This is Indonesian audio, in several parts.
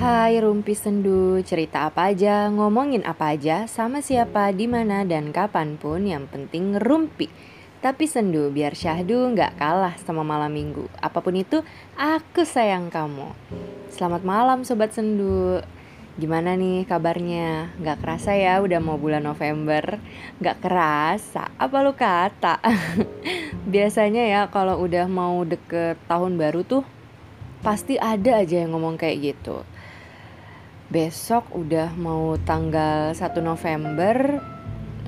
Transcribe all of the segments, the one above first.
Hai Rumpi Sendu, cerita apa aja, ngomongin apa aja, sama siapa, di mana dan kapan pun yang penting rumpi. Tapi sendu biar syahdu nggak kalah sama malam minggu. Apa pun itu, aku sayang kamu. Selamat malam sobat sendu. Gimana nih kabarnya? Nggak kerasa ya udah mau bulan November? Nggak kerasa? Apa lu kata? Biasanya ya kalau udah mau deket tahun baru tuh pasti ada aja yang ngomong kayak gitu besok udah mau tanggal 1 November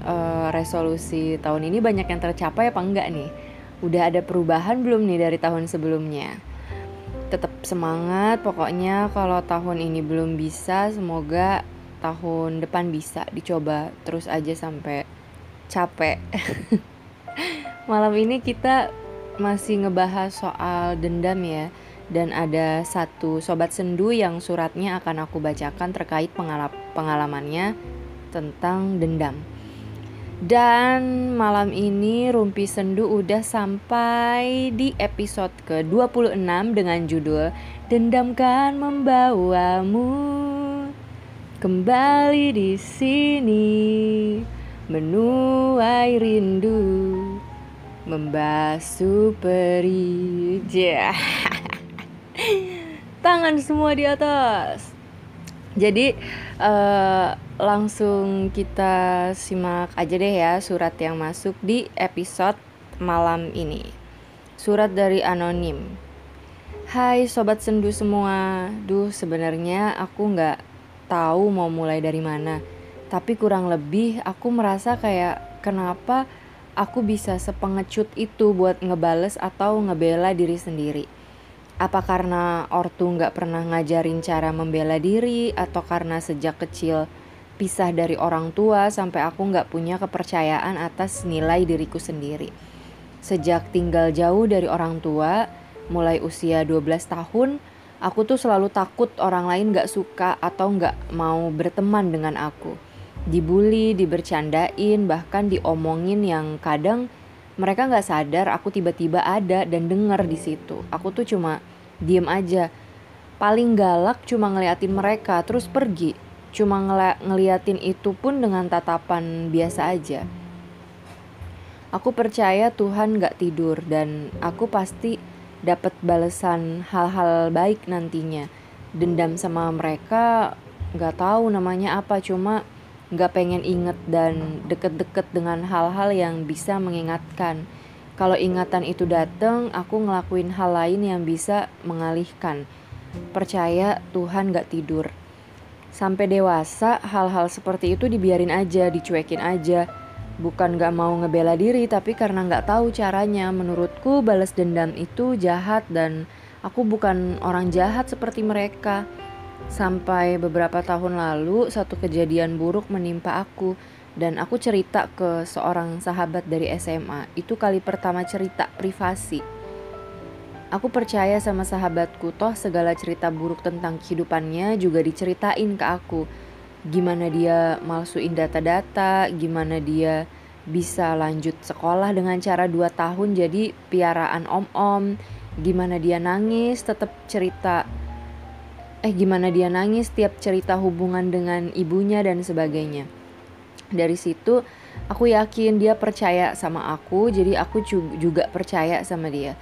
uh, resolusi tahun ini banyak yang tercapai apa enggak nih? Udah ada perubahan belum nih dari tahun sebelumnya? Tetap semangat pokoknya kalau tahun ini belum bisa semoga tahun depan bisa dicoba terus aja sampai capek. Malam ini kita masih ngebahas soal dendam ya dan ada satu sobat sendu yang suratnya akan aku bacakan terkait pengalamannya tentang dendam. Dan malam ini Rumpi Sendu udah sampai di episode ke-26 dengan judul Dendamkan membawamu kembali di sini menuai rindu membasuh peri. Yeah. Tangan semua di atas. Jadi uh, langsung kita simak aja deh ya surat yang masuk di episode malam ini. Surat dari anonim. Hai sobat sendu semua, duh sebenarnya aku nggak tahu mau mulai dari mana. Tapi kurang lebih aku merasa kayak kenapa aku bisa sepengecut itu buat ngebales atau ngebela diri sendiri apa karena ortu nggak pernah ngajarin cara membela diri atau karena sejak kecil pisah dari orang tua sampai aku nggak punya kepercayaan atas nilai diriku sendiri. Sejak tinggal jauh dari orang tua, mulai usia 12 tahun, aku tuh selalu takut orang lain gak suka atau gak mau berteman dengan aku. Dibully, dibercandain, bahkan diomongin yang kadang mereka gak sadar aku tiba-tiba ada dan denger di situ. Aku tuh cuma diem aja. Paling galak cuma ngeliatin mereka terus pergi. Cuma ngel ngeliatin itu pun dengan tatapan biasa aja. Aku percaya Tuhan gak tidur dan aku pasti dapat balasan hal-hal baik nantinya. Dendam sama mereka gak tahu namanya apa cuma gak pengen inget dan deket-deket dengan hal-hal yang bisa mengingatkan kalau ingatan itu datang, aku ngelakuin hal lain yang bisa mengalihkan. Percaya Tuhan gak tidur. Sampai dewasa, hal-hal seperti itu dibiarin aja, dicuekin aja. Bukan gak mau ngebela diri, tapi karena gak tahu caranya. Menurutku balas dendam itu jahat dan aku bukan orang jahat seperti mereka. Sampai beberapa tahun lalu, satu kejadian buruk menimpa aku dan aku cerita ke seorang sahabat dari SMA. Itu kali pertama cerita privasi. Aku percaya sama sahabatku, toh segala cerita buruk tentang kehidupannya juga diceritain ke aku. Gimana dia malsuin data-data, gimana dia bisa lanjut sekolah dengan cara 2 tahun jadi piaraan om-om, gimana dia nangis tetap cerita eh gimana dia nangis tiap cerita hubungan dengan ibunya dan sebagainya. Dari situ aku yakin dia percaya sama aku jadi aku juga percaya sama dia.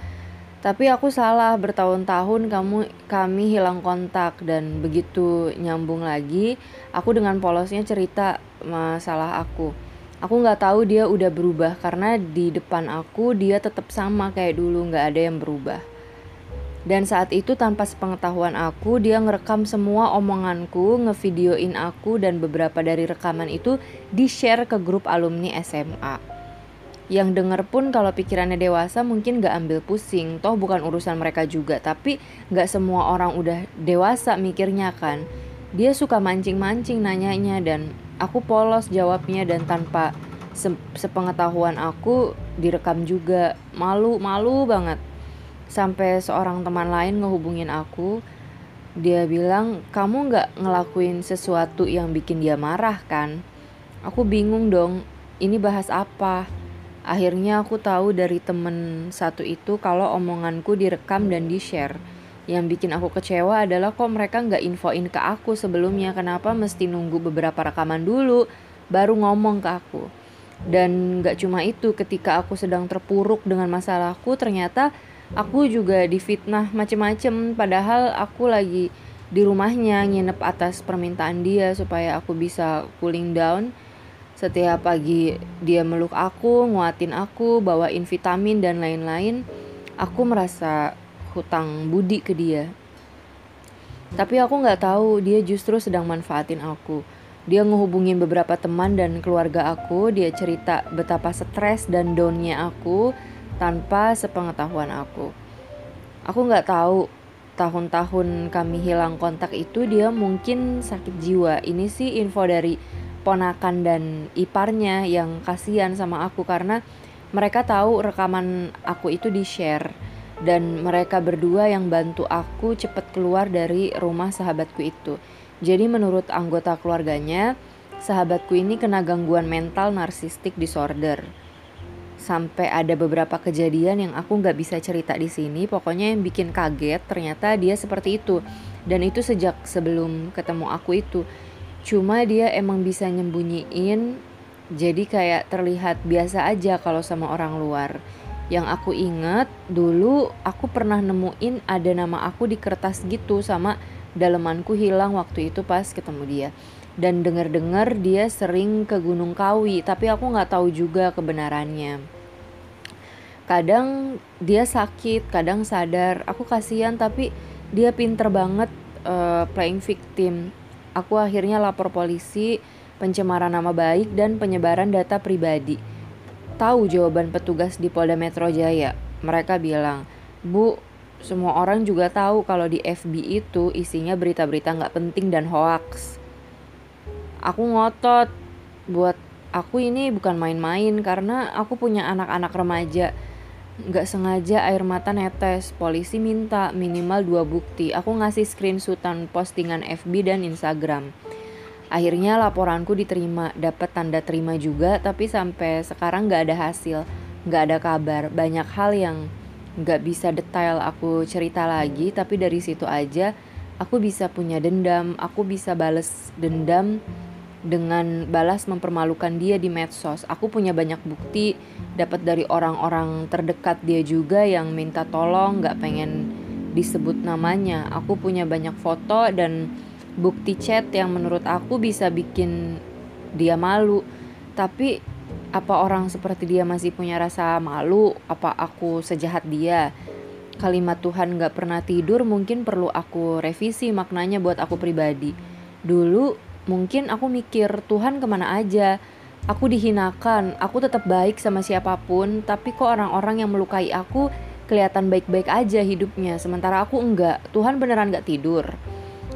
Tapi aku salah bertahun-tahun kamu kami hilang kontak dan begitu nyambung lagi aku dengan polosnya cerita masalah aku. Aku nggak tahu dia udah berubah karena di depan aku dia tetap sama kayak dulu nggak ada yang berubah dan saat itu tanpa sepengetahuan aku, dia ngerekam semua omonganku, ngevideoin aku dan beberapa dari rekaman itu di-share ke grup alumni SMA. Yang denger pun kalau pikirannya dewasa mungkin gak ambil pusing, toh bukan urusan mereka juga. Tapi gak semua orang udah dewasa mikirnya kan. Dia suka mancing-mancing nanyanya dan aku polos jawabnya dan tanpa sepengetahuan aku direkam juga. Malu, malu banget sampai seorang teman lain ngehubungin aku dia bilang kamu nggak ngelakuin sesuatu yang bikin dia marah kan? Aku bingung dong ini bahas apa? Akhirnya aku tahu dari temen satu itu kalau omonganku direkam dan di share yang bikin aku kecewa adalah kok mereka nggak infoin ke aku sebelumnya kenapa mesti nunggu beberapa rekaman dulu baru ngomong ke aku. Dan nggak cuma itu ketika aku sedang terpuruk dengan masalahku ternyata aku juga difitnah macem-macem padahal aku lagi di rumahnya nginep atas permintaan dia supaya aku bisa cooling down. Setiap pagi dia meluk aku nguatin aku bawain vitamin dan lain-lain aku merasa hutang budi ke dia. Tapi aku nggak tahu dia justru sedang manfaatin aku. Dia ngehubungin beberapa teman dan keluarga aku dia cerita betapa stres dan downnya aku tanpa sepengetahuan aku aku nggak tahu tahun-tahun kami hilang kontak itu dia mungkin sakit jiwa. Ini sih info dari ponakan dan iparnya yang kasihan sama aku karena mereka tahu rekaman aku itu di-share dan mereka berdua yang bantu aku cepet keluar dari rumah sahabatku itu. Jadi menurut anggota keluarganya, sahabatku ini kena gangguan mental narsistik disorder sampai ada beberapa kejadian yang aku nggak bisa cerita di sini. Pokoknya yang bikin kaget ternyata dia seperti itu. Dan itu sejak sebelum ketemu aku itu. Cuma dia emang bisa nyembunyiin jadi kayak terlihat biasa aja kalau sama orang luar. Yang aku inget dulu aku pernah nemuin ada nama aku di kertas gitu sama dalemanku hilang waktu itu pas ketemu dia dan dengar-dengar dia sering ke Gunung Kawi, tapi aku nggak tahu juga kebenarannya. Kadang dia sakit, kadang sadar. Aku kasihan, tapi dia pinter banget uh, playing victim. Aku akhirnya lapor polisi, pencemaran nama baik dan penyebaran data pribadi. Tahu jawaban petugas di Polda Metro Jaya. Mereka bilang, Bu, semua orang juga tahu kalau di FB itu isinya berita-berita nggak penting dan hoax aku ngotot buat aku ini bukan main-main karena aku punya anak-anak remaja. Nggak sengaja air mata netes polisi minta minimal dua bukti. Aku ngasih screenshotan postingan FB dan Instagram. Akhirnya laporanku diterima dapat tanda terima juga tapi sampai sekarang nggak ada hasil nggak ada kabar. Banyak hal yang nggak bisa detail aku cerita lagi tapi dari situ aja aku bisa punya dendam aku bisa bales dendam dengan balas mempermalukan dia di medsos. Aku punya banyak bukti dapat dari orang-orang terdekat dia juga yang minta tolong, nggak pengen disebut namanya. Aku punya banyak foto dan bukti chat yang menurut aku bisa bikin dia malu. Tapi apa orang seperti dia masih punya rasa malu? Apa aku sejahat dia? Kalimat Tuhan gak pernah tidur mungkin perlu aku revisi maknanya buat aku pribadi. Dulu mungkin aku mikir Tuhan ke mana aja? Aku dihinakan aku tetap baik sama siapa pun tapi kok orang-orang yang melukai aku kelihatan baik-baik aja hidupnya sementara aku enggak. Tuhan beneran gak tidur.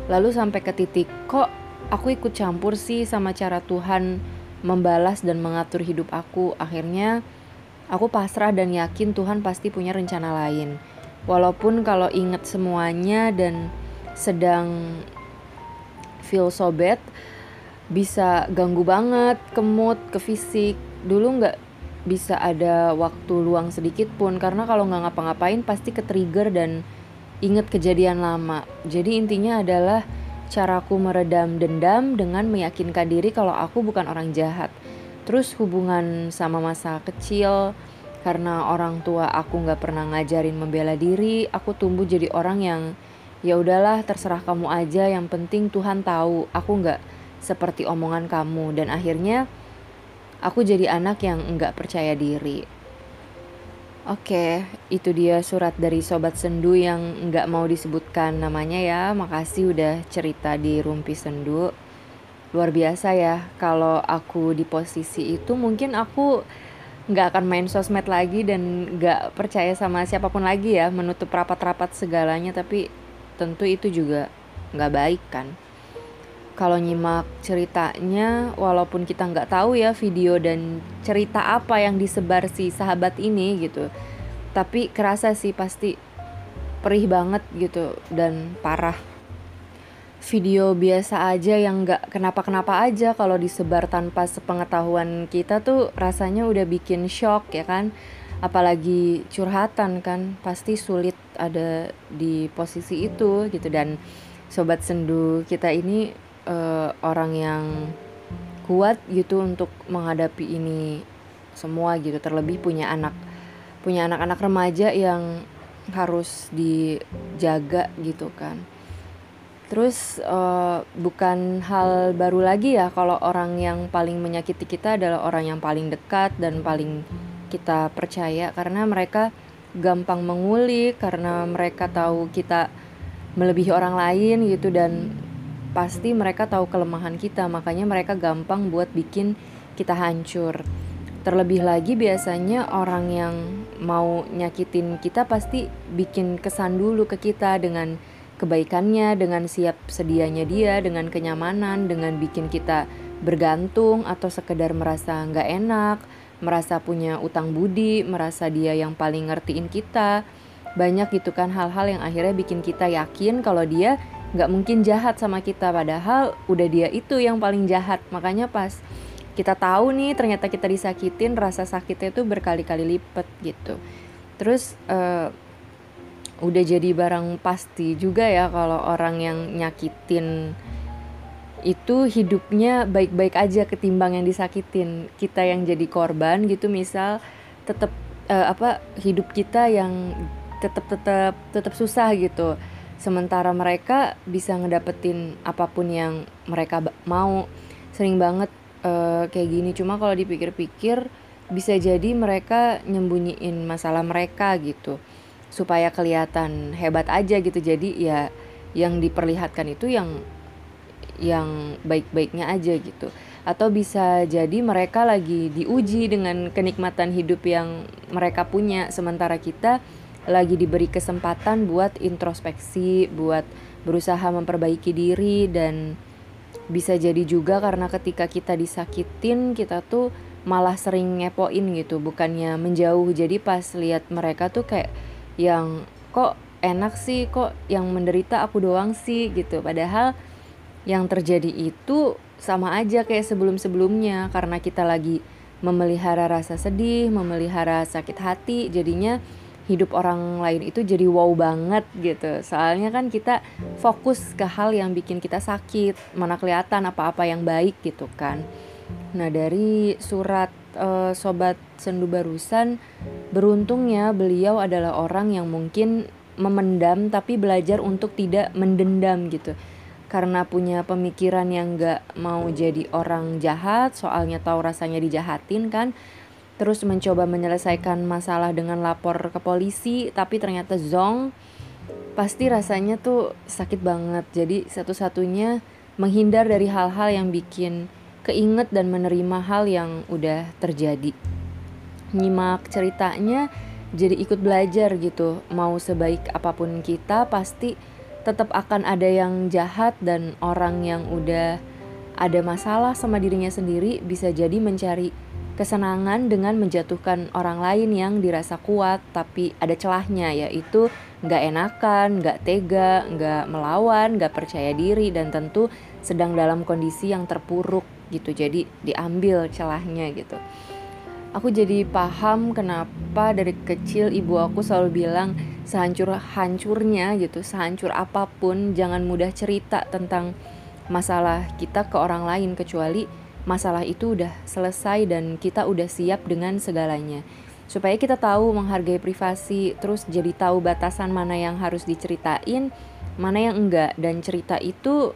Lalu sampai ke titik kok aku ikut campur sih sama cara Tuhan membalas dan mengatur hidup aku? Akhirnya aku pasrah dan yakin Tuhan pasti punya rencana lain. Walaupun kalau inget semuanya dan sedang feel so bad bisa ganggu banget ke mood ke fisik. Dulu nggak bisa ada waktu luang sedikit pun karena kalau nggak ngapa-ngapain pasti ke trigger dan inget kejadian lama. Jadi intinya adalah caraku meredam dendam dengan meyakinkan diri kalau aku bukan orang jahat. Terus hubungan sama masa kecil karena orang tua aku nggak pernah ngajarin membela diri aku tumbuh jadi orang yang ya udahlah terserah kamu aja yang penting Tuhan tahu aku nggak seperti omongan kamu dan akhirnya aku jadi anak yang nggak percaya diri Oke, itu dia surat dari Sobat Sendu yang nggak mau disebutkan namanya ya. Makasih udah cerita di Rumpi Sendu. Luar biasa ya, kalau aku di posisi itu mungkin aku nggak akan main sosmed lagi dan nggak percaya sama siapa pun lagi ya, menutup rapat-rapat segalanya. Tapi tentu itu juga nggak baik kan? Kalau nyimak ceritanya walaupun kita nggak tahu ya video dan cerita apa yang disebar si sahabat ini gitu. Tapi kerasa sih pasti perih banget gitu dan parah. Video biasa aja yang nggak kenapa-kenapa aja kalau disebar tanpa sepengetahuan kita tuh rasanya udah bikin shock ya kan apalagi curhatan kan pasti sulit ada di posisi itu gitu. Dan sobat sendu kita ini uh, orang yang kuat gitu untuk menghadapi ini semua gitu. Terlebih punya anak punya anak-anak remaja yang harus dijaga gitu kan. Terus uh, bukan hal baru lagi ya kalau orang yang paling menyakiti kita adalah orang yang paling dekat dan paling kita percaya karena mereka gampang mengulik karena mereka tahu kita melebihi orang lain gitu dan pasti mereka tahu kelemahan kita. Makanya mereka gampang buat bikin kita hancur. Terlebih lagi biasanya orang yang mau nyakitin kita pasti bikin kesan dulu ke kita dengan kebaikannya dengan siap sedianya dia dengan kenyamanan dengan bikin kita bergantung atau sekedar merasa nggak enak merasa punya utang budi, merasa dia yang paling ngertiin kita. Banyak gitu kan hal-hal yang akhirnya bikin kita yakin kalau dia nggak mungkin jahat sama kita. Padahal udah dia itu yang paling jahat. Makanya pas kita tahu nih ternyata kita disakitin rasa sakitnya tuh berkali-kali lipat gitu. Terus uh, udah jadi barang pasti juga ya kalau orang yang nyakitin itu hidupnya baik-baik aja ketimbang yang disakitin. Kita yang jadi korban gitu misal tetap uh, eh, apa hidup kita yang tetap tetap tetap susah gitu. Sementara mereka bisa ngedapetin apa pun yang mereka mau. Sering banget uh, kayak gini. Cuma kalau dipikir-pikir bisa jadi mereka nyembunyiin masalah mereka gitu. Supaya kelihatan hebat aja gitu. Jadi ya yang diperlihatkan itu yang yang baik-baiknya aja gitu. Atau bisa jadi mereka lagi diuji dengan kenikmatan hidup yang mereka punya sementara kita lagi diberi kesempatan buat introspeksi buat berusaha memperbaiki diri dan bisa jadi juga karena ketika kita disakitin kita tuh malah sering ngepoin gitu bukannya menjauh. Jadi pas lihat mereka tuh kayak yang kok enak sih? Kok yang menderita aku doang sih? gitu. Padahal yang terjadi itu sama aja kayak sebelum-sebelumnya karena kita lagi memelihara rasa sedih, memelihara sakit hati, jadinya hidup orang lain itu jadi wow banget gitu. Soalnya kan kita fokus ke hal yang bikin kita sakit, mana kelihatan apa-apa yang baik gitu kan. Nah, dari surat uh, sobat sendu barusan beruntungnya beliau adalah orang yang mungkin memendam tapi belajar untuk tidak mendendam gitu karena punya pemikiran yang gak mau jadi orang jahat soalnya tahu rasanya dijahatin kan. Terus mencoba menyelesaikan masalah dengan lapor ke polisi tapi ternyata zong. Pasti rasanya tuh sakit banget. Jadi satu-satunya menghindar dari hal-hal yang bikin keinget dan menerima hal yang udah terjadi. Nyimak ceritanya jadi ikut belajar gitu. Mau sebaik apa pun kita pasti tetap akan ada yang jahat dan orang yang udah ada masalah sama dirinya sendiri bisa jadi mencari kesenangan dengan menjatuhkan orang lain yang dirasa kuat tapi ada celahnya yaitu nggak enakan, nggak tega, nggak melawan, nggak percaya diri dan tentu sedang dalam kondisi yang terpuruk gitu. Jadi diambil celahnya gitu aku jadi paham kenapa dari kecil ibu aku selalu bilang sehancur hancurnya gitu sehancur apa pun jangan mudah cerita tentang masalah kita ke orang lain kecuali masalah itu udah selesai dan kita udah siap dengan segalanya. Supaya kita tahu menghargai privasi terus jadi tahu batasan mana yang harus diceritain mana yang enggak. Dan cerita itu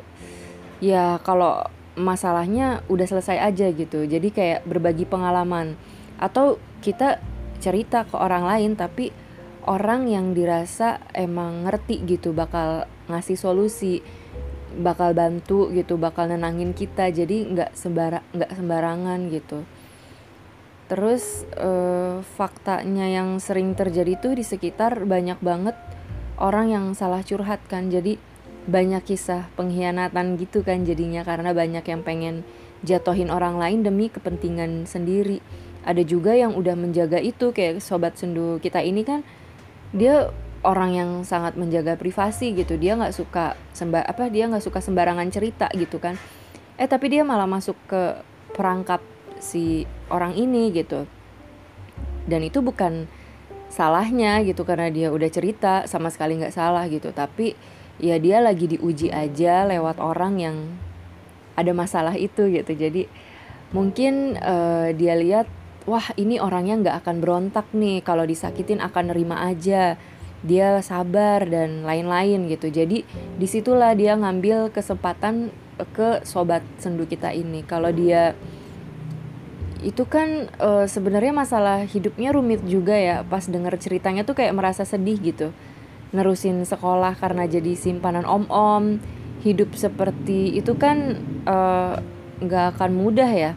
ya kalau masalahnya udah selesai aja gitu. Jadi kayak berbagi pengalaman atau kita cerita ke orang lain tapi orang yang dirasa emang ngerti gitu bakal ngasih solusi bakal bantu gitu bakal nenangin kita. Jadi nggak sembarang nggak sembarangan gitu. Terus eh, faktanya yang sering terjadi tuh di sekitar banyak banget orang yang salah curhat kan. Jadi banyak kisah pengkhianatan gitu kan jadinya karena banyak yang pengen jatohin orang lain demi kepentingan sendiri ada juga yang udah menjaga itu kayak sobat sendu kita ini kan dia orang yang sangat menjaga privasi gitu. Dia nggak suka sembar apa dia nggak suka sembarangan cerita gitu kan. Eh tapi dia malah masuk ke perangkap si orang ini gitu. Dan itu bukan salahnya gitu karena dia udah cerita sama sekali nggak salah gitu. Tapi ya dia lagi diuji aja lewat orang yang ada masalah itu gitu. Jadi mungkin uh, dia lihat wah ini orangnya nggak akan berontak nih. Kalau disakitin akan nerima aja. Dia sabar dan lain-lain gitu. Jadi di situlah dia ngambil kesempatan ke sobat sendu kita ini. Kalau dia itu kan uh, sebenarnya masalah hidupnya rumit juga ya. Pas denger ceritanya tuh kayak merasa sedih gitu. Nerusin sekolah karena jadi simpanan om-om. Hidup seperti itu kan eh, nggak uh, akan mudah ya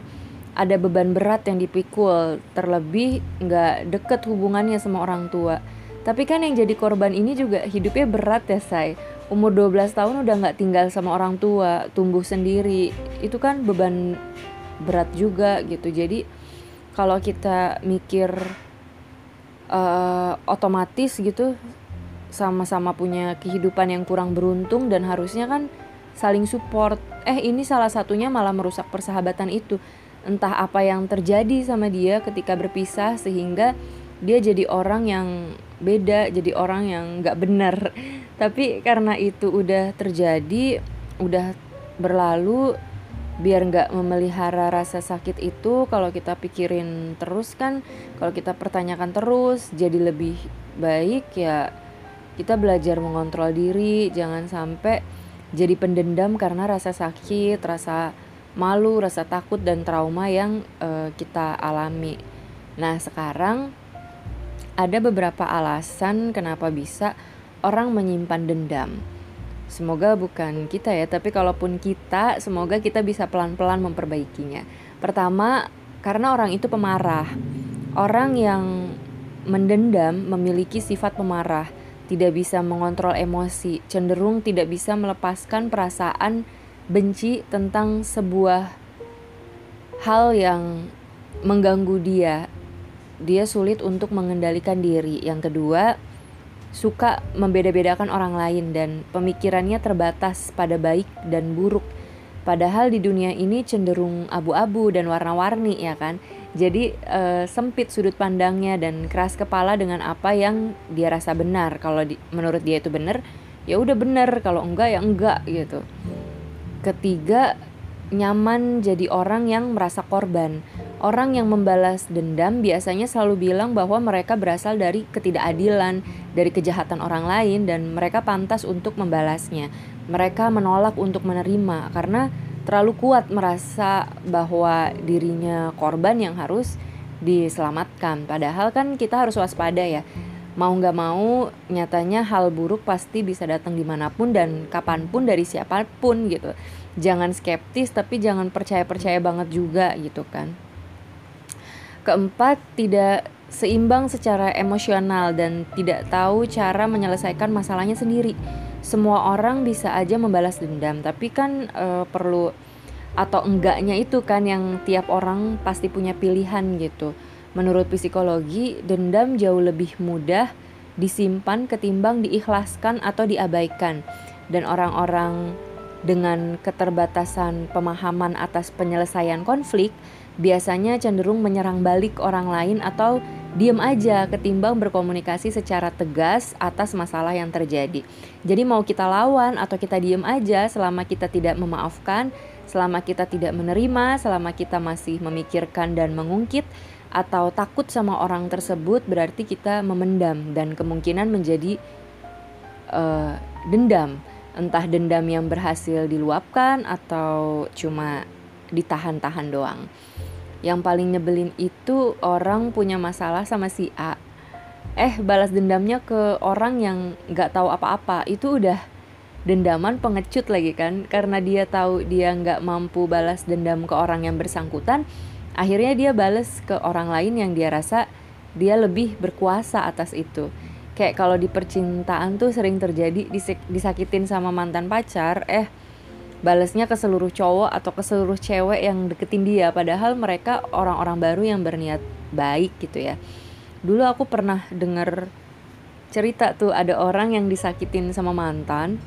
ada beban berat yang dipikul terlebih nggak deket hubungannya sama orang tua. Tapi kan yang jadi korban ini juga hidupnya berat ya say. Umur 12 tahun udah nggak tinggal sama orang tua tumbuh sendiri. Itu kan beban berat juga gitu. Jadi kalau kita mikir uh, otomatis gitu sama-sama punya kehidupan yang kurang beruntung dan harusnya kan saling support. Eh ini salah satunya malah merusak persahabatan itu entah apa yang terjadi sama dia ketika berpisah sehingga dia jadi orang yang beda jadi orang yang nggak benar. Tapi karena itu udah terjadi udah berlalu biar nggak memelihara rasa sakit itu kalau kita pikirin terus kan kalau kita pertanyakan terus jadi lebih baik ya kita belajar mengontrol diri jangan sampai jadi pendendam karena rasa sakit rasa malu rasa takut dan trauma yang uh, kita alami nah sekarang ada beberapa alasan kenapa bisa orang menyimpan dendam Semoga bukan kita ya, tapi kalaupun kita, semoga kita bisa pelan-pelan memperbaikinya. Pertama, karena orang itu pemarah. Orang yang mendendam memiliki sifat pemarah, tidak bisa mengontrol emosi, cenderung tidak bisa melepaskan perasaan benci tentang sebuah hal yang mengganggu dia. Dia sulit untuk mengendalikan diri. Yang kedua, suka membeda-bedakan orang lain dan pemikirannya terbatas pada baik dan buruk. Padahal di dunia ini cenderung abu-abu dan warna-warni ya kan. Jadi e, sempit sudut pandangnya dan keras kepala dengan apa yang dia rasa benar. Kalau di, menurut dia itu benar, ya udah benar. Kalau enggak ya enggak gitu. Ketiga, nyaman jadi orang yang merasa korban. Orang yang membalas dendam biasanya selalu bilang bahwa mereka berasal dari ketidakadilan, dari kejahatan orang lain, dan mereka pantas untuk membalasnya. Mereka menolak untuk menerima karena terlalu kuat merasa bahwa dirinya korban yang harus diselamatkan. Padahal kan kita harus waspada ya. Mau nggak mau, nyatanya hal buruk pasti bisa datang di mana pun dan kapan pun dari siapa pun gitu. Jangan skeptis tapi jangan percaya-percaya banget juga gitu kan. Keempat, tidak seimbang secara emosional dan tidak tahu cara menyelesaikan masalahnya sendiri. Semua orang bisa aja membalas dendam, tapi kan e, perlu atau enggaknya itu kan yang tiap orang pasti punya pilihan gitu. Menurut psikologi, dendam jauh lebih mudah disimpan ketimbang diikhlaskan atau diabaikan. Dan orang-orang dengan keterbatasan pemahaman atas penyelesaian konflik biasanya cenderung menyerang balik orang lain atau diem aja ketimbang berkomunikasi secara tegas atas masalah yang terjadi. Jadi mau kita lawan atau kita diem aja selama kita tidak memaafkan, selama kita tidak menerima, selama kita masih memikirkan dan mengungkit atau takut sama orang tersebut berarti kita memendam dan kemungkinan menjadi uh, dendam. Entah dendam yang berhasil diluapkan atau cuma ditahan-tahan doang. Yang paling nyebelin itu orang punya masalah sama si A. Eh balas dendamnya ke orang yang nggak tahu apa-apa. Itu udah dendaman pengecut lagi kan? Karena dia tahu dia nggak mampu balas dendam ke orang yang bersangkutan akhirnya dia balas ke orang lain yang dia rasa dia lebih berkuasa atas itu. Kayak kalau di percintaan tuh sering terjadi disakitin sama mantan pacar eh balesnya ke seluruh cowok atau ke seluruh cewek yang deketin dia. Padahal mereka orang-orang baru yang berniat baik gitu ya. Dulu aku pernah denger cerita tuh ada orang yang disakitin sama mantan.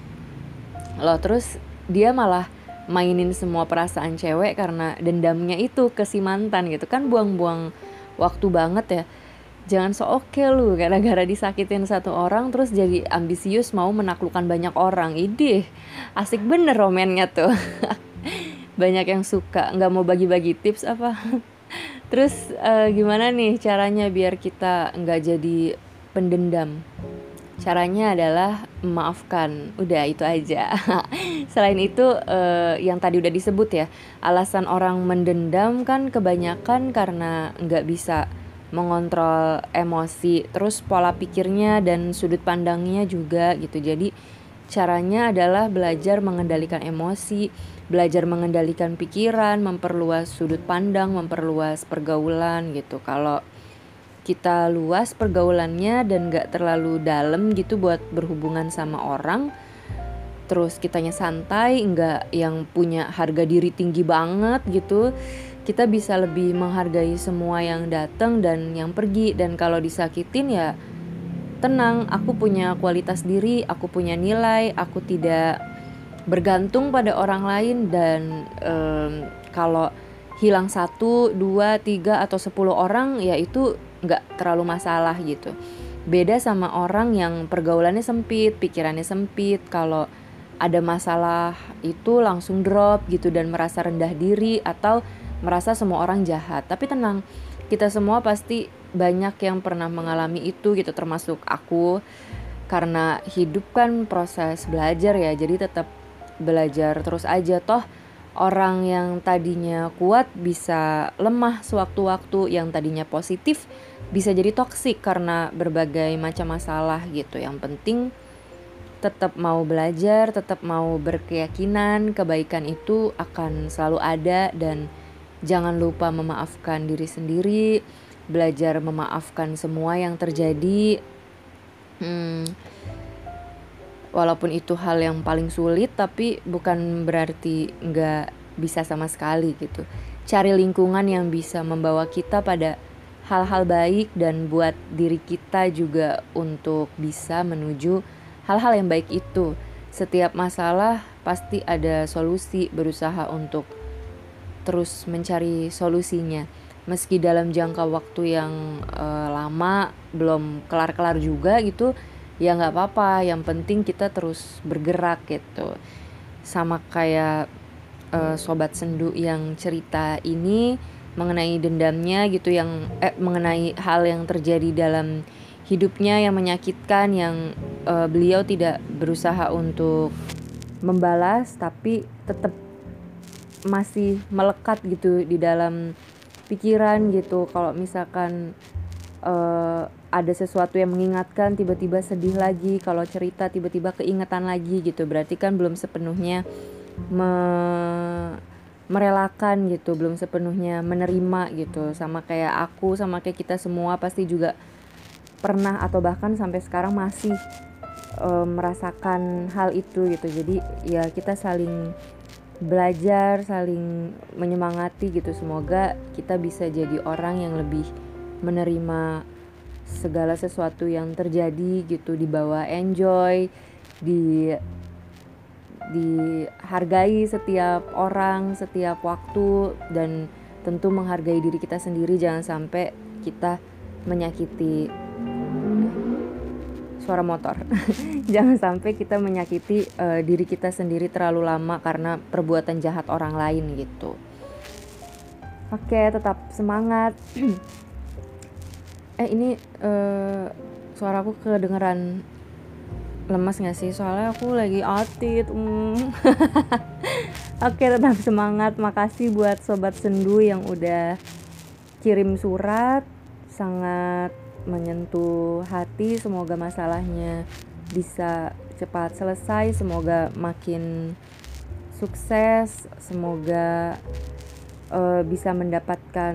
Loh terus dia malah mainin semua perasaan cewek karena dendamnya itu ke si mantan gitu. Kan buang-buang waktu banget ya. Jangan so oke okay lu gara-gara disakitin satu orang terus jadi ambisius mau menaklukkan banyak orang. Ide asik bener romannya tuh. Banyak yang suka nggak mau bagi-bagi tips apa. Terus uh, gimana nih caranya biar kita nggak jadi pendendam caranya adalah memaafkan udah itu aja selain itu uh, yang tadi udah disebut ya alasan orang mendendam kan kebanyakan karena nggak bisa mengontrol emosi, terus pola pikirnya dan sudut pandangnya juga gitu. Jadi caranya adalah belajar mengendalikan emosi, belajar mengendalikan pikiran, memperluas sudut pandang, memperluas pergaulan gitu. Kalau kita luas pergaulannya dan gak terlalu dalam gitu buat berhubungan sama orang, terus kitanya santai, nggak yang punya harga diri tinggi banget gitu. Kita bisa lebih menghargai semua yang datang dan yang pergi. Dan kalau disakitin ya tenang aku punya kualitas diri aku punya nilai aku tidak bergantung pada orang lain. Dan um, kalau hilang satu dua tiga atau sepuluh orang ya itu nggak terlalu masalah gitu beda sama orang yang pergaulannya sempit pikirannya sempit kalau ada masalah itu langsung drop gitu dan merasa rendah diri atau merasa semua orang jahat. Tapi tenang, kita semua pasti banyak yang pernah mengalami itu gitu termasuk aku karena hidup kan proses belajar ya. Jadi tetap belajar terus aja toh orang yang tadinya kuat bisa lemah sewaktu-waktu, yang tadinya positif bisa jadi toksik karena berbagai macam masalah gitu. Yang penting tetap mau belajar, tetap mau berkeyakinan kebaikan itu akan selalu ada dan Jangan lupa memaafkan diri sendiri, belajar memaafkan semua yang terjadi. Hmm, walaupun itu hal yang paling sulit, tapi bukan berarti nggak bisa sama sekali gitu. Cari lingkungan yang bisa membawa kita pada hal-hal baik dan buat diri kita juga untuk bisa menuju hal-hal yang baik itu. Setiap masalah pasti ada solusi, berusaha untuk terus mencari solusinya meski dalam jangka waktu yang uh, lama belum kelar-kelar juga gitu ya nggak apa-apa yang penting kita terus bergerak gitu. Sama kayak uh, sobat sendu yang cerita ini mengenai dendamnya gitu yang eh, mengenai hal yang terjadi dalam hidupnya yang menyakitkan yang uh, beliau tidak berusaha untuk membalas tapi tetap masih melekat gitu di dalam pikiran gitu. Kalau misalkan uh, ada sesuatu yang mengingatkan tiba-tiba sedih lagi kalau cerita tiba-tiba keingetan lagi gitu. Berarti kan belum sepenuhnya me merelakan gitu belum sepenuhnya menerima gitu. Sama kayak aku sama kayak kita semua pasti juga pernah atau bahkan sampai sekarang masih uh, merasakan hal itu gitu. Jadi ya kita saling belajar saling menyemangati gitu. Semoga kita bisa jadi orang yang lebih menerima segala sesuatu yang terjadi gitu dibawa enjoy di dihargai setiap orang setiap waktu dan tentu menghargai diri kita sendiri jangan sampai kita menyakiti suara motor. Jangan sampai kita menyakiti uh, diri kita sendiri terlalu lama karena perbuatan jahat orang lain gitu. Oke, tetap semangat. eh ini uh, suaraku kedengeran lemas gak sih? Soalnya aku lagi atit. Mm. Oke, tetap semangat. Makasih buat sobat sendu yang udah kirim surat. Sangat menyentuh hati semoga masalahnya bisa cepat selesai semoga makin sukses semoga uh, bisa mendapatkan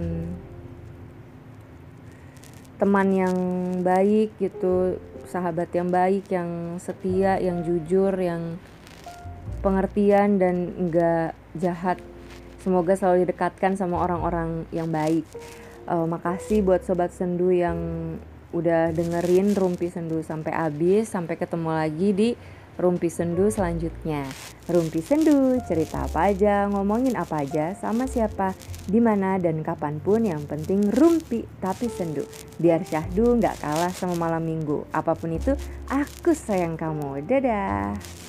teman yang baik gitu sahabat yang baik yang setia yang jujur yang pengertian dan enggak jahat. Semoga selalu didekatkan sama orang-orang yang baik. Uh, makasih buat sobat sendu yang udah dengerin rumpi sendu sampai habis sampai ketemu lagi di Rumpi Sendu selanjutnya. Rumpi Sendu, cerita apa aja, ngomongin apa aja, sama siapa, di mana dan kapan pun yang penting rumpi tapi sendu. Biar syahdu nggak kalah sama malam minggu. Apa pun itu, aku sayang kamu. Dadah.